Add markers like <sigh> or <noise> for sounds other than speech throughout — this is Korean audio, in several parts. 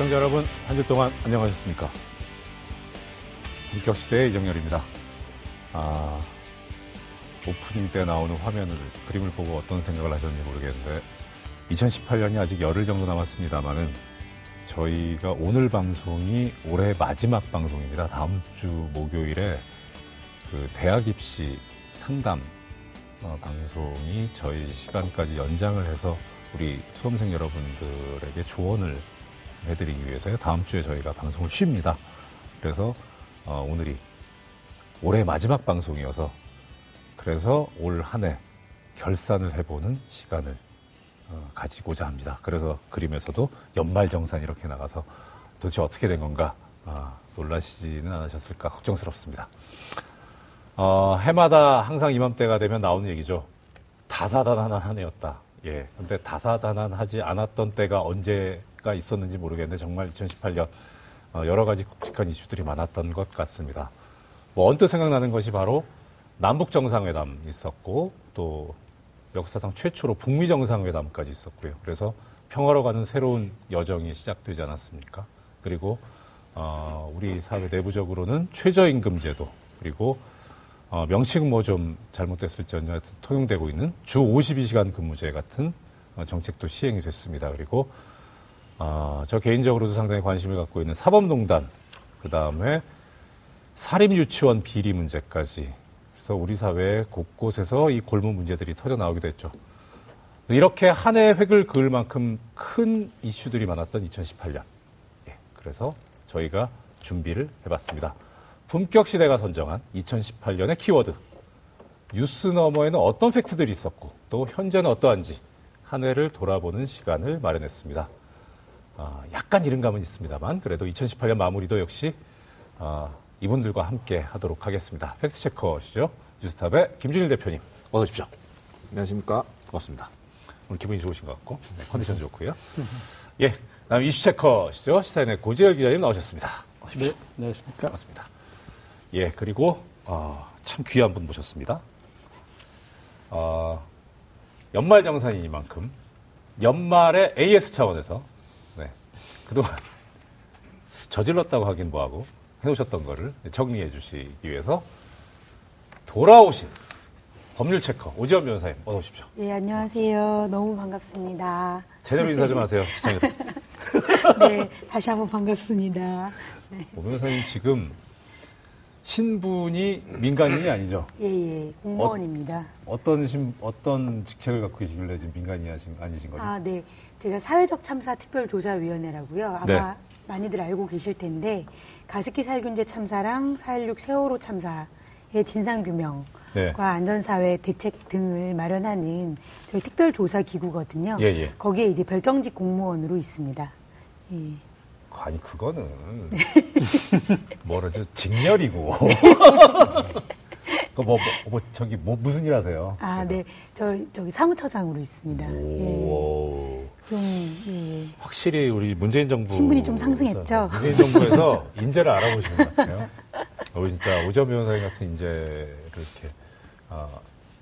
시청자 여러분, 한 주 동안 안녕하셨습니까? 본격시대의 이정열입니다. 아, 오프닝 때 나오는 화면을, 그림을 보고 어떤 생각을 하셨는지 모르겠는데, 2018년이 아직 열흘 정도 남았습니다만은, 저희가 오늘 방송이 올해 마지막 방송입니다. 다음 주 목요일에 그 대학 입시 상담 어, 방송이 저희 시간까지 연장을 해서 우리 수험생 여러분들에게 조언을 해드리기 위해서요. 다음 주에 저희가 방송을 쉽니다. 그래서 어, 오늘이 올해 마지막 방송이어서 그래서 올 한 해 결산을 해보는 시간을 어, 가지고자 합니다. 그래서 그림에서도 연말 정산 이렇게 나가서 도대체 어떻게 된 건가 아, 놀라시지는 않으셨을까 걱정스럽습니다. 어, 해마다 항상 이맘때가 되면 나오는 얘기죠. 다사다난한 한 해였다. 예. 근데 다사다난하지 않았던 때가 언제 가 있었는지 모르겠는데 정말 2018년 어, 여러 가지 굵직한 이슈들이 많았던 것 같습니다. 뭐 언뜻 생각나는 것이 바로 남북 정상회담 있었고 또 역사상 최초로 북미 정상회담까지 있었고요. 그래서 평화로 가는 새로운 여정이 시작되지 않았습니까? 그리고 어, 우리 사회 내부적으로는 최저임금제도 그리고 어, 명칭은 뭐좀 잘못됐을지언정 통용되고 있는 주 52시간 근무제 같은 어, 정책도 시행이 됐습니다. 그리고 어, 저 개인적으로도 상당히 관심을 갖고 있는 사법농단, 그 다음에 사립유치원 비리 문제까지 그래서 우리 사회 곳곳에서 이 골무 문제들이 터져 나오기도 했죠. 이렇게 한해 획을 그을 만큼 큰 이슈들이 많았던 2018년. 예, 그래서 저희가 준비를 해봤습니다. 품격 시대가 선정한 2018년의 키워드. 뉴스 너머에는 어떤 팩트들이 있었고 또 현재는 어떠한지 한 해를 돌아보는 시간을 마련했습니다. 아, 약간 이른 감은 있습니다만 그래도 2018년 마무리도 역시 아, 이분들과 함께 하도록 하겠습니다. 팩트체커시죠. 뉴스탑의 김준일 대표님 어서 오십시오. 안녕하십니까. 고맙습니다. 오늘 기분이 좋으신 것 같고 네, 컨디션 좋고요. 예, 다음 이슈체커시죠. 시사인의 고지열 기자님 나오셨습니다. 네, 안녕하십니까. 반갑습니다. 예, 그리고 어, 참 귀한 분 모셨습니다. 어, 연말 정산이니만큼 연말에 AS 차원에서 네, 그동안 <laughs> 저질렀다고 하긴 뭐하고 해오셨던 거를 정리해 주시기 위해서 돌아오신 법률 체커 오지원 변호사님 어서 오십시오. 네, 안녕하세요. 너무 반갑습니다. 제대로 인사 좀 하세요. 시청자. <laughs> 네, 다시 한번 반갑습니다. 오 변호사님 지금 신분이 민간인이 아니죠? 예, 예, 공무원입니다. 어 떤 신, 어떤 직책을 갖고 계시길래 지금 민간인이 아신, 아니신 거죠? 아, 네. 제가 사회적 참사 특별조사위원회라고요. 아마 네. 많이들 알고 계실 텐데 가습기 살균제 참사랑 4.16 세월호 참사의 진상규명과 네. 안전사회 대책 등을 마련하는 저희 특별조사기구거든요. 예, 예. 거기에 이제 별정직 공무원으로 있습니다. 예. 아니 그거는 뭐라죠 직렬이고 <laughs> 그뭐 뭐, 뭐 저기 뭐 무슨 일 하세요? 아, 네. 저, 저기 사무처장으로 있습니다. 예. 오, 좀, 예. 확실히 우리 문재인 정부 신분이 좀 상승했죠? 문재인 정부에서 <laughs> 인재를 알아보시는 것 같아요. 우리 진짜 오전 변호사님 같은 인재를 이렇게 아,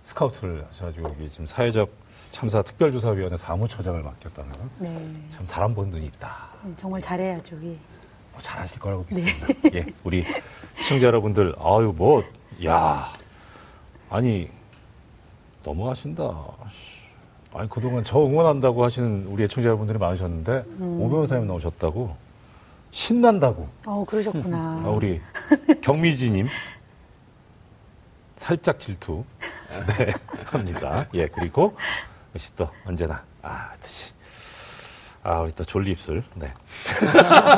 스카우트를 하셔가지고 여기 지금 사회적 참사 특별조사위원회 사무처장을 맡겼다는 건 네. 참 사람 본 눈이 있다. 정말 잘해야죠. 예. 뭐 잘하실 거라고 믿습니다. 예, 우리 시청자 여러분들, 아유 뭐, 야, 아니 너무 하신다. 아니 그동안 저 응원한다고 하시는 우리 애청자 여러분들이 많으셨는데 음. 오 변호사님 나오셨다고 신난다고. 어, 그러셨구나. 아, 우리 경미지님 살짝 질투 네, 합니다. 예, 그리고 역시 또 언제나 아, 듯이 아, 우리 또 졸리 입술. 네.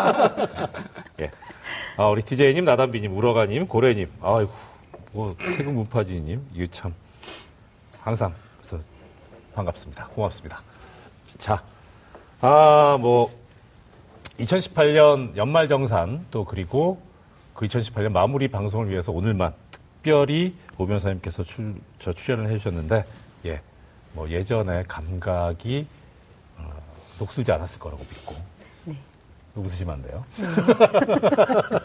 <laughs> 예. 아, 우리 DJ님, 나담비님, 우러가님, 고래님, 아이고, 뭐, 세금 문파지님, 이거 참, 항상, 그래서 반갑습니다. 고맙습니다. 자, 아, 뭐, 2018년 연말 정산, 또 그리고 그 2018년 마무리 방송을 위해서 오늘만 특별히 오 변호사님께서 출, 저 출연을 해주셨는데, 예, 뭐, 예전에 감각이 어, 녹슬지 않았을 거라고 믿고. 네. 웃으시면 안 돼요. <laughs>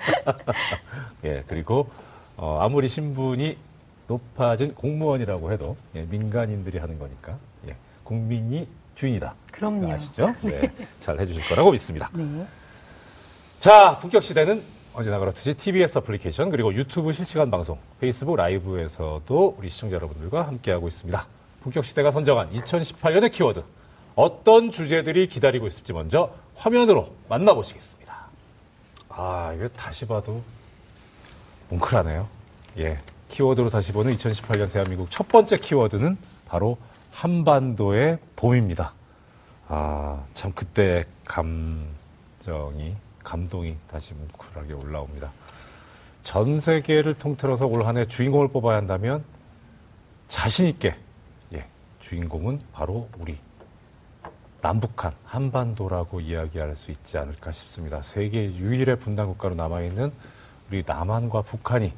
예, 그리고, 어, 아무리 신분이 높아진 공무원이라고 해도, 예, 민간인들이 하는 거니까, 예, 국민이 주인이다. 그럼요. 아시죠? 네. 잘 해주실 거라고 믿습니다. 네. 자, 본격 시대는 언제나 그렇듯이 TBS 어플리케이션 그리고 유튜브 실시간 방송, 페이스북 라이브에서도 우리 시청자 여러분들과 함께하고 있습니다. 본격 시대가 선정한 2018년의 키워드 어떤 주제들이 기다리고 있을지 먼저 화면으로 만나보시겠습니다. 아, 이거 다시 봐도 뭉클하네요. 예. 키워드로 다시 보는 2018년 대한민국 첫 번째 키워드는 바로 한반도의 봄입니다. 아, 참 그때 감정이, 감동이 다시 뭉클하게 올라옵니다. 전 세계를 통틀어서 올 한 해 주인공을 뽑아야 한다면 자신있게, 예, 주인공은 바로 우리 남북한, 한반도라고 이야기할 수 있지 않을까 싶습니다. 세계 유일의 분단 국가로 남아 있는 우리 남한과 북한이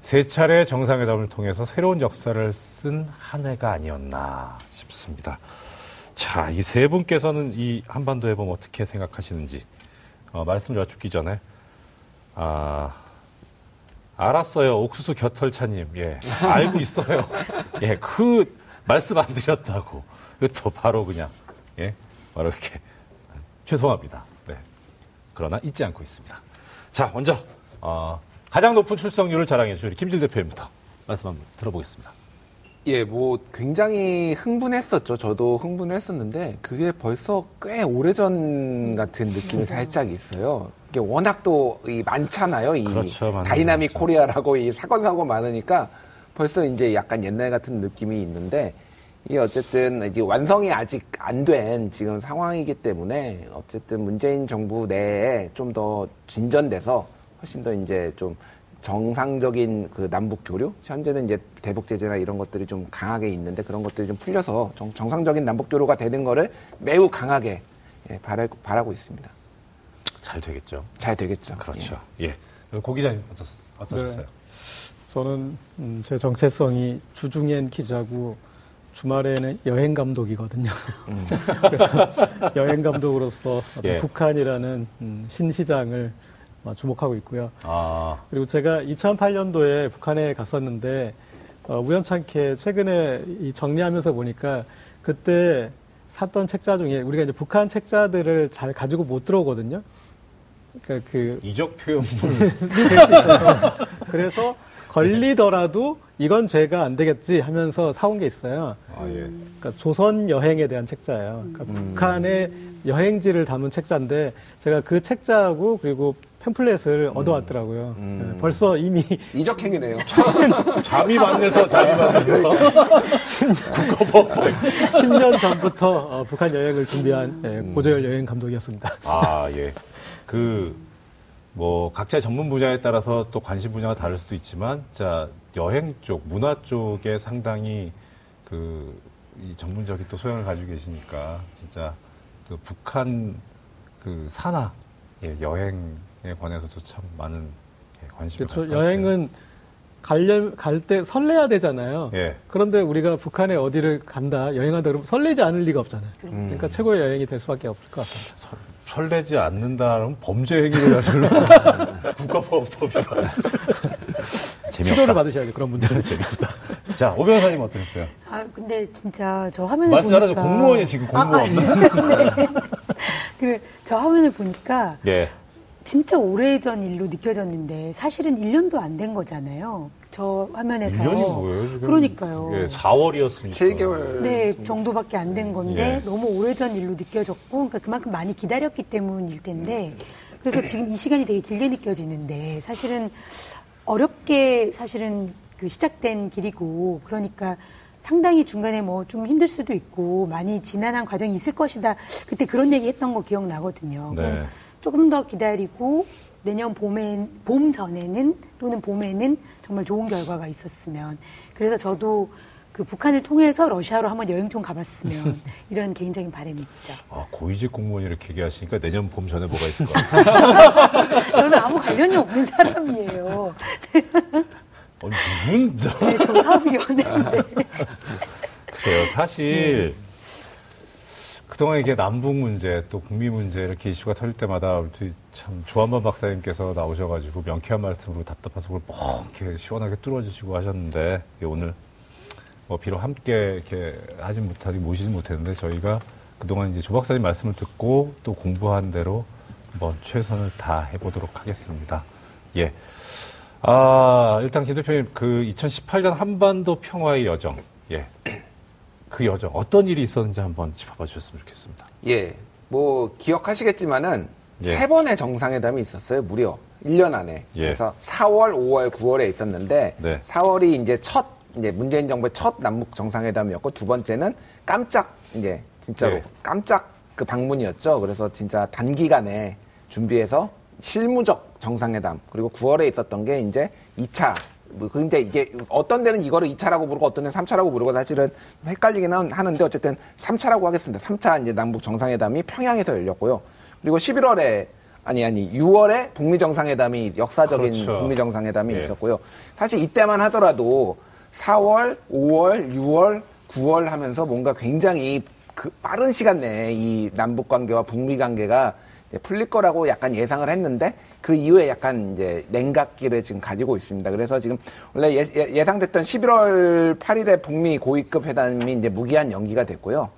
세 차례 정상회담을 통해서 새로운 역사를 쓴 한 해가 아니었나 싶습니다. 자, 이 세 분께서는 이 한반도 해봄 어떻게 생각하시는지 어, 말씀 여쭙기 전에 아 알았어요 옥수수 겨털차님 예 알고 있어요 <laughs> 예 그 말씀 안 드렸다고 또 바로 그냥 예 바로 이렇게 죄송합니다 네 그러나 잊지 않고 있습니다 자 먼저 어, 가장 높은 출석률을 자랑해 주신 우리 김질 대표님부터 말씀 한번 들어보겠습니다. 예, 뭐 굉장히 흥분했었죠. 저도 흥분했었는데 그게 벌써 꽤 오래전 같은 느낌이 살짝 있어요. 이게 워낙 또 이 많잖아요. 이 그렇죠. 다이나믹 그렇죠. Korea라고 이 사건 사고 많으니까 벌써 이제 약간 옛날 같은 느낌이 있는데 이게 어쨌든 이제 완성이 아직 안 된 지금 상황이기 때문에 어쨌든 문재인 정부 내에 좀 더 진전돼서 훨씬 더 이제 좀 정상적인 그 남북 교류 현재는 이제 대북 제재나 이런 것들이 좀 강하게 있는데 그런 것들이 좀 풀려서 정, 정상적인 남북 교류가 되는 거를 매우 강하게 예, 바라, 바라고 있습니다. 잘 되겠죠. 잘 되겠죠. 그렇죠. 예. 고 기자님 어떠, 어떠셨어요? 네. 저는 음, 제 정체성이 주중엔 기자고 주말에는 여행 감독이거든요. 음. <laughs> 그래서 여행 감독으로서 예. 북한이라는 음, 신시장을 어, 주목하고 있고요. 아, 그리고 제가 2008년도에 북한에 갔었는데 어, 우연찮게 최근에 이 정리하면서 보니까 그때 샀던 책자 중에 우리가 이제 북한 책자들을 잘 가지고 못 들어오거든요. 그러니까 그 이적 표현물. <laughs> 그래서 걸리더라도 이건 죄가 안 되겠지 하면서 사온 게 있어요. 아, 예. 그러니까 조선 여행에 대한 책자예요. 그러니까 북한의 여행지를 담은 책자인데 제가 그 책자하고 그리고 팸플렛을 얻어왔더라고요. 음. 네, 벌써 이미 이적행위네요. <laughs> 잠이 많네서 잠이 많네서. 국가법. 10년 전부터 어, 북한 여행을 준비한 예, 고재열 여행 감독이었습니다. 아, 예. 그, 뭐, 각자 전문 분야에 따라서 또 관심 분야가 다를 수도 있지만, 자, 여행 쪽, 문화 쪽에 상당히 그, 이 전문적인 또 소양을 가지고 계시니까, 진짜, 또 북한 그 산하, 예, 여행에 관해서도 참 많은 예, 관심이 그렇죠. 여행은 가려 갈때 설레야 되잖아요. 예. 그런데 우리가 북한에 어디를 간다, 여행한다 그러면 설레지 않을 리가 없잖아요. 그러니까 최고의 여행이 될 수밖에 없을 것 같습니다. 설, 설레지 않는다면 범죄 행위를 하실로 <laughs> 국가보험법이가 치료를 받으셔야죠, 그런 분들은. <laughs> 재밌다. <laughs> 자, 오 변호사님 어떠셨어요? 아 근데 진짜 저 화면을 말씀 보니까 잘하죠. 공무원이 지금 공무원. 아, 아, 네. 네. 그래 저 화면을 보니까 예. 진짜 오래전 일로 느껴졌는데 사실은 1년도 안 된 거잖아요. 저 화면에서 1년이 뭐예요, 지금? 그러니까요. 예, 4월이었으니까. 7개월. 네, 정도밖에 안 된 건데 예. 너무 오래전 일로 느껴졌고, 그러니까 그만큼 많이 기다렸기 때문일 텐데, 그래서 지금 이 시간이 되게 길게 느껴지는데, 사실은 어렵게 사실은 그 시작된 길이고, 그러니까 상당히 중간에 뭐 좀 힘들 수도 있고, 많이 지난한 과정이 있을 것이다. 그때 그런 얘기 했던 거 기억나거든요. 네. 조금 더 기다리고, 내년 봄에, 봄 전에는 또는 봄에는 정말 좋은 결과가 있었으면. 그래서 저도 그 북한을 통해서 러시아로 한번 여행 좀 가봤으면 <laughs> 이런 개인적인 바람이 있죠. 아, 고위직 공무원이 이렇게 얘기하시니까 내년 봄 전에 뭐가 있을 것 같아요. <laughs> 저는 아무 관련이 없는 사람이에요. 어, 누군, 저. 네, 저 사업위원회인데. <laughs> 그래요. 사실, 그동안 이게 남북 문제, 또 북미 문제 이렇게 이슈가 터질 때마다 참 조한범 박사님께서 나오셔가지고 명쾌한 말씀으로 답답한 속을 뻥 이렇게 시원하게 뚫어주시고 하셨는데, 오늘 뭐 비록 함께 이렇게 하진 못하기 모시지 못했는데 저희가 그동안 이제 조 박사님 말씀을 듣고 또 공부한 대로 한번 최선을 다 해보도록 하겠습니다. 예. 아, 일단 김 대표님, 그 2018년 한반도 평화의 여정, 예. 그 여정, 어떤 일이 있었는지 한번 짚어봐 주셨으면 좋겠습니다. 예. 뭐 기억하시겠지만은 예. 세 번의 정상회담이 있었어요. 무려 1년 안에. 예. 그래서 4월, 5월, 9월에 있었는데 네. 4월이 이제 첫 이제 문재인 정부의 첫 남북 정상회담이었고 두 번째는 깜짝 이제 진짜로 예. 깜짝 그 방문이었죠. 그래서 진짜 단기간에 준비해서 실무적 정상회담 그리고 9월에 있었던 게 이제 2차 뭐 근데 이게 어떤 데는 이거를 2차라고 부르고 어떤 데는 3차라고 부르고 사실은 헷갈리긴 하는데 어쨌든 3차라고 하겠습니다. 3차 이제 남북 정상회담이 평양에서 열렸고요. 그리고 11월에 아니 아니 6월에 북미 정상회담이 역사적인 그렇죠. 북미 정상회담이 예. 있었고요. 사실 이때만 하더라도 4월, 5월, 6월, 9월 하면서 뭔가 굉장히 그 빠른 시간 내에 이 남북 관계와 북미 관계가 풀릴 거라고 약간 예상을 했는데 그 이후에 약간 이제 냉각기를 지금 가지고 있습니다. 그래서 지금 원래 예, 상됐던 11월 8일에 북미 고위급 회담이 이제 무기한 연기가 됐고요.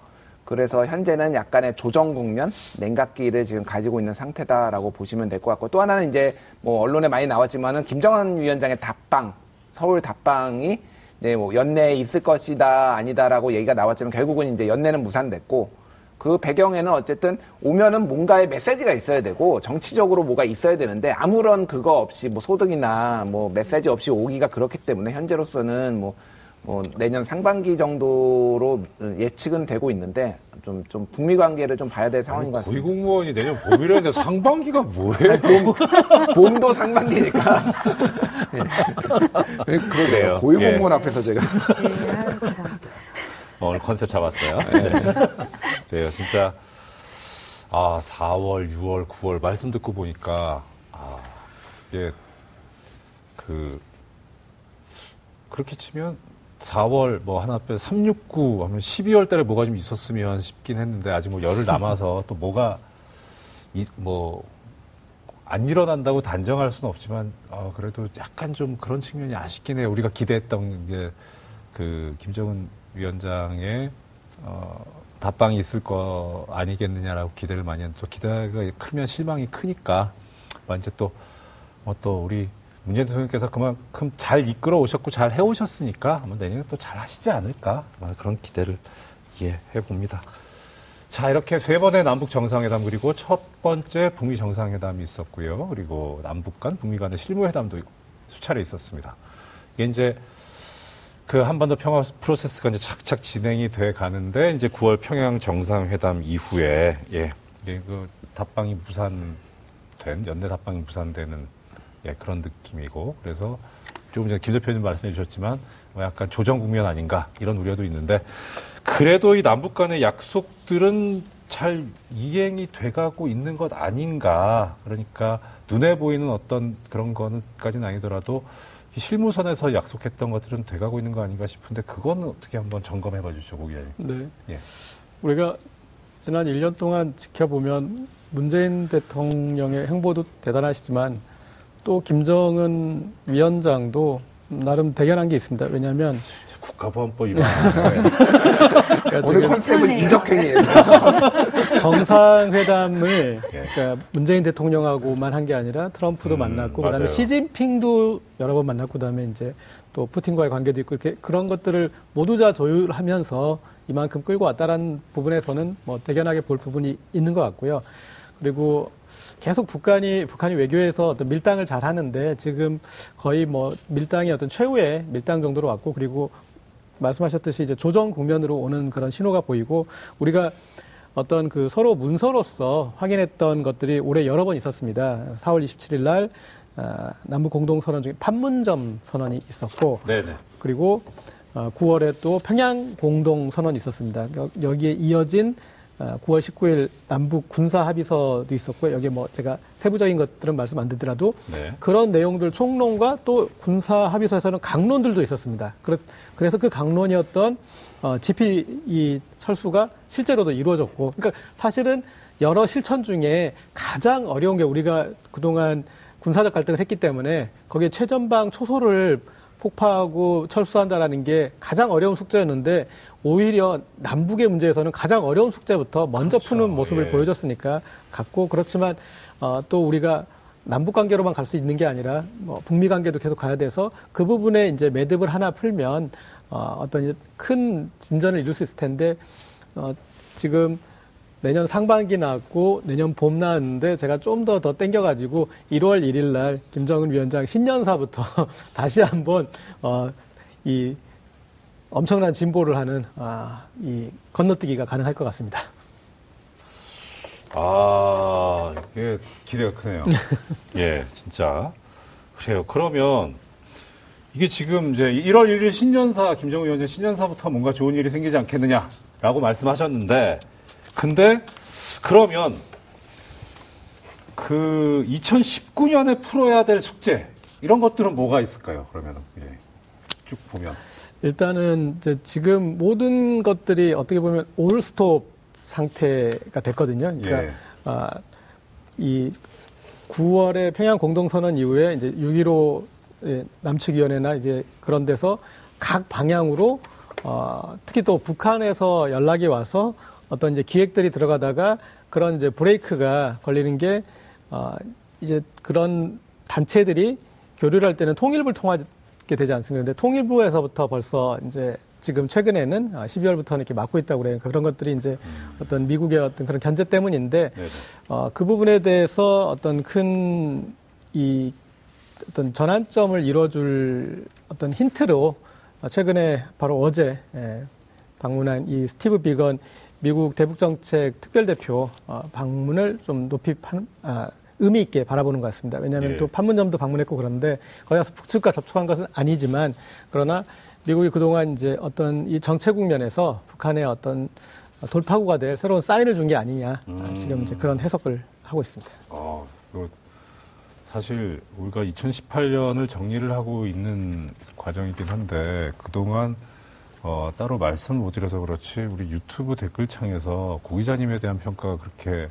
그래서 현재는 약간의 조정 국면, 냉각기를 지금 가지고 있는 상태다라고 보시면 될 것 같고 또 하나는 이제 뭐 언론에 많이 나왔지만은 김정은 위원장의 답방, 서울 답방이 네, 뭐 연내에 있을 것이다 아니다라고 얘기가 나왔지만 결국은 이제 연내는 무산됐고 그 배경에는 어쨌든 오면은 뭔가의 메시지가 있어야 되고 정치적으로 뭐가 있어야 되는데 아무런 그거 없이 뭐 소득이나 뭐 메시지 없이 오기가 그렇기 때문에 현재로서는 뭐, 뭐 내년 상반기 정도로 예측은 되고 있는데 좀, 좀 북미 관계를 좀 봐야 될 상황인 것 같습니다. 고위공무원이 내년 봄이라는데 상반기가 뭐예요? 봄도 상반기니까. 네. 그러네요. 고위공무원 <laughs> 앞에서 제가. 네, 아유, 참. 어, 오늘 컨셉 잡았어요. 네. 그래요. 진짜, 아, 4월, 6월, 9월 말씀 듣고 보니까, 아, 이게, 그, 그렇게 치면 4월 뭐 하나 빼 369 하면 12월 달에 뭐가 좀 있었으면 싶긴 했는데 아직 뭐 열흘 남아서 또 뭐가 이, 뭐, 안 일어난다고 단정할 수는 없지만, 어, 그래도 약간 좀 그런 측면이 아쉽긴 해요. 우리가 기대했던 이제 그 김정은 위원장의 어, 답방이 있을 거 아니겠느냐라고 기대를 많이 했는데 또 기대가 크면 실망이 크니까 뭐 이제 또, 뭐또 우리 문재인 대통령께서 그만큼 잘 이끌어 오셨고 잘 해오셨으니까 아마 내년에 또 잘 하시지 않을까 그런 기대를 예, 해봅니다. 자, 이렇게 세 번의 남북 정상회담 그리고 첫 번째 북미 정상회담이 있었고요. 그리고 남북 간, 북미 간의 실무 회담도 수차례 있었습니다. 이게 이제 그 한반도 평화 프로세스가 이제 착착 진행이 돼 가는데 이제 9월 평양 정상회담 이후에 예, 그 답방이 무산된 연내 답방이 무산되는 예, 그런 느낌이고 그래서 조금 전에 김 대표님 말씀해 주셨지만 뭐 약간 조정 국면 아닌가 이런 우려도 있는데 그래도 이 남북 간의 약속들은 잘 이행이 돼가고 있는 것 아닌가. 그러니까 눈에 보이는 어떤 그런 거는까지는 아니더라도 이 실무선에서 약속했던 것들은 돼가고 있는 거 아닌가 싶은데 그거는 어떻게 한번 점검해 봐 주시죠, 고기자님. 네. 예. 우리가 지난 1년 동안 지켜보면 문재인 대통령의 행보도 대단하시지만 또 김정은 위원장도 나름 대견한 게 있습니다. 왜냐하면 국가보안법 위반. 그러니까 오늘 컨셉은. 이적행이에요. <laughs> 정상회담을 예. 그러니까 문재인 대통령하고만 한 게 아니라 트럼프도 음, 만났고 맞아요. 그다음에 시진핑도 여러 번 만났고 그다음에 이제 또 푸틴과의 관계도 있고 이렇게 그런 것들을 모두 다 조율하면서 이만큼 끌고 왔다라는 부분에서는 뭐 대견하게 볼 부분이 있는 것 같고요. 그리고 계속 북한이 북한이 외교에서 어떤 밀당을 잘 하는데 지금 거의 뭐 밀당이 어떤 최후의 밀당 정도로 왔고 그리고 말씀하셨듯이 이제 조정 국면으로 오는 그런 신호가 보이고 우리가 어떤 그 서로 문서로서 확인했던 것들이 올해 여러 번 있었습니다. 4월 27일 날 아, 남북 공동 선언 중에 판문점 선언이 있었고 네네. 그리고 어, 9월에 또 평양 공동 선언이 있었습니다. 여- 여기에 이어진 어, 9월 19일 남북 군사 합의서도 있었고 여기에 뭐 제가 세부적인 것들은 말씀 안 드더라도 네. 그런 내용들 총론과 또 군사 합의서에서는 강론들도 있었습니다. 그래서, 그래서 그 강론이었던 어, GP 이 철수가 실제로도 이루어졌고, 그러니까 사실은 여러 실천 중에 가장 어려운 게 우리가 그동안 군사적 갈등을 했기 때문에 거기에 최전방 초소를 폭파하고 철수한다라는 게 가장 어려운 숙제였는데 오히려 남북의 문제에서는 가장 어려운 숙제부터 먼저 그렇죠. 푸는 모습을 예. 보여줬으니까 같고 그렇지만 어, 또 우리가 남북 관계로만 갈 수 있는 게 아니라 뭐 북미 관계도 계속 가야 돼서 그 부분에 이제 매듭을 하나 풀면 어, 어떤 큰 진전을 이룰 수 있을 텐데 어, 지금 내년 상반기 나왔고 내년 봄 나왔는데 제가 좀 더 더 땡겨가지고 1월 1일 날 김정은 위원장 신년사부터 <laughs> 다시 한번 어, 이 엄청난 진보를 하는 아, 이 건너뛰기가 가능할 것 같습니다. 아, 이게 기대가 크네요. <laughs> 예, 진짜. 그래요. 그러면 이게 지금 이제 1월 1일 신년사, 김정은 위원장 신년사부터 뭔가 좋은 일이 생기지 않겠느냐라고 말씀하셨는데, 근데 그러면 그 2019년에 풀어야 될 숙제, 이런 것들은 뭐가 있을까요? 그러면은, 예. 쭉 보면. 일단은 이제 지금 모든 것들이 어떻게 보면 올스톱 상태가 됐거든요. 그러니까 예. 아, 이 9월에 평양 공동선언 이후에 이제 6.15 예, 남측위원회나 이제 그런 데서 각 방향으로 어, 특히 또 북한에서 연락이 와서 어떤 이제 기획들이 들어가다가 그런 이제 브레이크가 걸리는 게 어, 이제 그런 단체들이 교류를 할 때는 통일부를 통하게 되지 않습니까? 근데 통일부에서부터 벌써 이제 지금 최근에는 12월부터는 이렇게 막고 있다고 그래요. 그런 것들이 이제 어떤 미국의 어떤 그런 견제 때문인데 네네. 어, 그 부분에 대해서 어떤 큰 이 어떤 전환점을 이뤄줄 어떤 힌트로 어, 최근에 바로 어제 예, 방문한 이 스티브 비건 미국 대북정책 특별대표 어, 방문을 좀 높이 판, 아, 의미 있게 바라보는 것 같습니다. 왜냐하면 예. 또 판문점도 방문했고 그런데 거기 가서 북측과 접촉한 것은 아니지만 그러나 미국이 그동안 이제 어떤 이 정체 국 면에서 북한의 어떤 돌파구가 될 새로운 사인을 준 게 아니냐 아, 지금 이제 그런 해석을 하고 있습니다. 아, 그 사실 우리가 2018년을 정리를 하고 있는 과정이긴 한데 그동안 어, 따로 말씀을 못 드려서 그렇지 우리 유튜브 댓글창에서 고 기자님에 대한 평가가 그렇게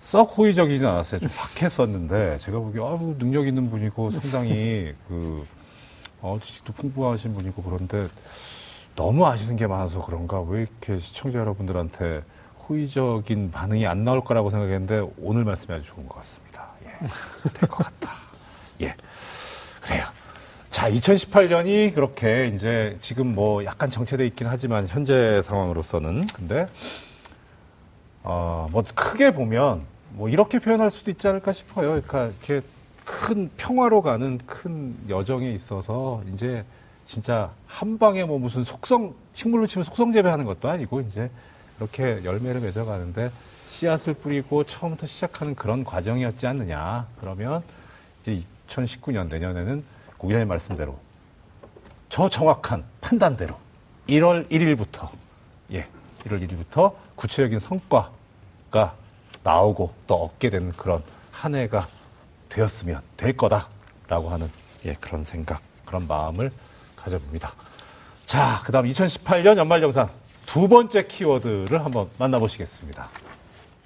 썩 호의적이진 않았어요. 좀 박했었는데 제가 보기에 아유 능력 있는 분이고 상당히 그 어, 지식도 풍부하신 분이고 그런데 너무 아시는 게 많아서 그런가 왜 이렇게 시청자 여러분들한테 호의적인 반응이 안 나올 거라고 생각했는데 오늘 말씀이 아주 좋은 것 같습니다. 예, 될 것 같다. 예, 그래요. 자, 2018년이 그렇게 이제 지금 뭐 약간 정체돼 있긴 하지만 현재 상황으로서는 근데 어, 뭐 크게 보면 뭐 이렇게 표현할 수도 있지 않을까 싶어요. 그러니까 이렇게 큰 평화로 가는 큰 여정에 있어서 이제 진짜 한 방에 뭐 무슨 속성 식물로 치면 속성 재배하는 것도 아니고 이제 이렇게 열매를 맺어가는데 씨앗을 뿌리고 처음부터 시작하는 그런 과정이었지 않느냐. 그러면 이제 2019년 내년에는 고 기자님 말씀대로 저 정확한 판단대로 1월 1일부터 예, 1월 1일부터 구체적인 성과가 나오고 또 얻게 되는 그런 한 해가 되었으면 될 거다라고 하는 예, 그런 생각, 그런 마음을 가져봅니다. 자, 그다음 2018년 연말 정산 두 번째 키워드를 한번 만나보시겠습니다.